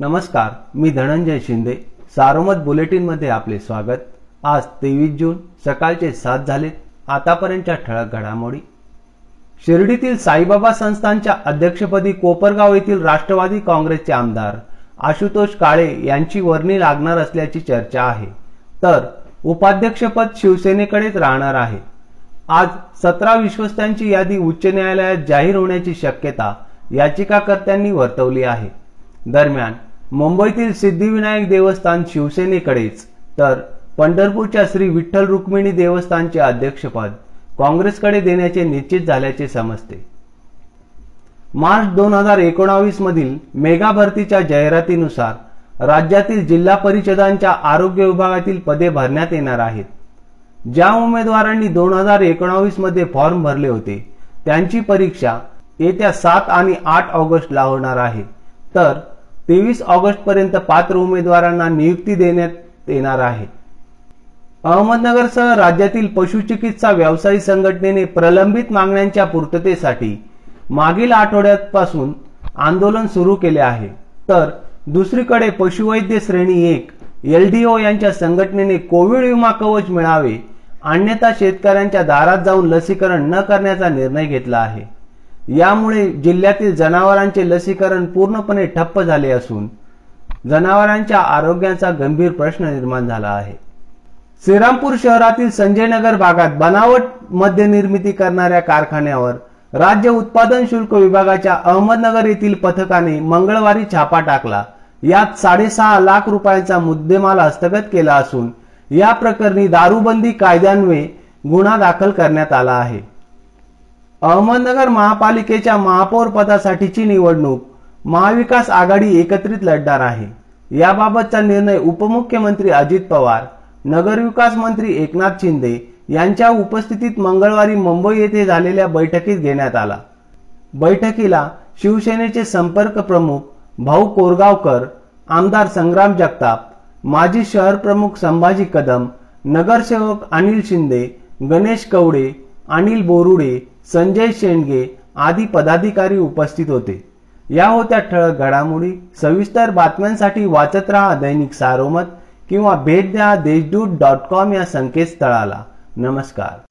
नमस्कार मी धनंजय शिंदे. सारोमत बुलेटिनमध्ये आपले स्वागत. आज तेवीस जून सकाळचे सात झालेत. आतापर्यंतच्या ठळक घडामोडी. शिर्डीतील साईबाबा संस्थांच्या अध्यक्षपदी कोपरगाव येथील राष्ट्रवादी काँग्रेसचे आमदार आशुतोष काळे यांची वर्णी लागणार असल्याची चर्चा आहे. तर उपाध्यक्षपद शिवसेनेकडेच राहणार आहे. आज सतरा विश्वस्तांची यादी उच्च न्यायालयात जाहीर होण्याची शक्यता याचिकाकर्त्यांनी वर्तवली आहे. दरम्यान मुंबईतील सिद्धिविनायक देवस्थान शिवसेनेकडेच. तर पंढरपूरच्या श्री विठ्ठल रुक्मिणी देवस्थानचे अध्यक्षपद काँग्रेसकडे देण्याचे निश्चित झाल्याचे समजते. मार्च दोन हजार एकोणावीस मधील मेगा भरतीच्या जाहिरातीनुसार राज्यातील जिल्हा परिषदांच्या आरोग्य विभागातील पदे भरण्यात येणार आहेत. ज्या उमेदवारांनी दोन हजार एकोणावीसमध्ये फॉर्म भरले होते त्यांची परीक्षा येत्या सात आणि आठ ऑगस्टला होणार आहे. तर तेवीस ऑगस्ट पर्यंत पात्र उमेदवारांना नियुक्ती देण्यात येणार आहे. अहमदनगरसह राज्यातील पशुचिकित्सा व्यावसायिक संघटनेने प्रलंबित मागण्यांच्या पूर्ततेसाठी मागील आठवड्यापासून आंदोलन सुरू केले आहे. तर दुसरीकडे पशुवैद्य श्रेणी एक एल डी ओ यांच्या संघटनेने कोविड विमा कवच मिळावे अन्यथा शेतकऱ्यांच्या दारात जाऊन लसीकरण न करण्याचा निर्णय घेतला आहे. यामुळे जिल्ह्यातील जनावरांचे लसीकरण पूर्णपणे ठप्प झाले असून जनावरांच्या आरोग्याचा गंभीर प्रश्न निर्माण झाला आहे. श्रीरामपूर शहरातील संजयनगर भागात बनावट मद्य निर्मिती करणाऱ्या कारखान्यावर राज्य उत्पादन शुल्क विभागाच्या अहमदनगर येथील पथकाने मंगळवारी छापा टाकला. यात साडेसहा लाख रुपयांचा मुद्देमाल हस्तगत केला असून या प्रकरणी दारूबंदी कायद्यान्वये गुन्हा दाखल करण्यात आला आहे. अहमदनगर महापालिकेच्या महापौर पदासाठीची निवडणूक महाविकास आघाडी एकत्रित लढणार आहे. याबाबतचा निर्णय उपमुख्यमंत्री अजित पवार नगरविकास मंत्री एकनाथ शिंदे यांच्या उपस्थितीत मंगळवारी मुंबई येथे झालेल्या बैठकीत घेण्यात आला. बैठकीला शिवसेनेचे संपर्क प्रमुख भाऊ कोरगावकर आमदार संग्राम जगताप माजी शहर प्रमुख संभाजी कदम नगरसेवक अनिल शिंदे गणेश कवडे अनिल बोरुडे संजय शेंडगे आदी पदाधिकारी उपस्थित होते. या होत्या ठळक घडामोडी सविस्तर बातम्यांसाठी वाचत राहा दैनिक सारोमत किंवा भेट द्या देशदूत डॉट कॉम या संकेतस्थळाला. नमस्कार.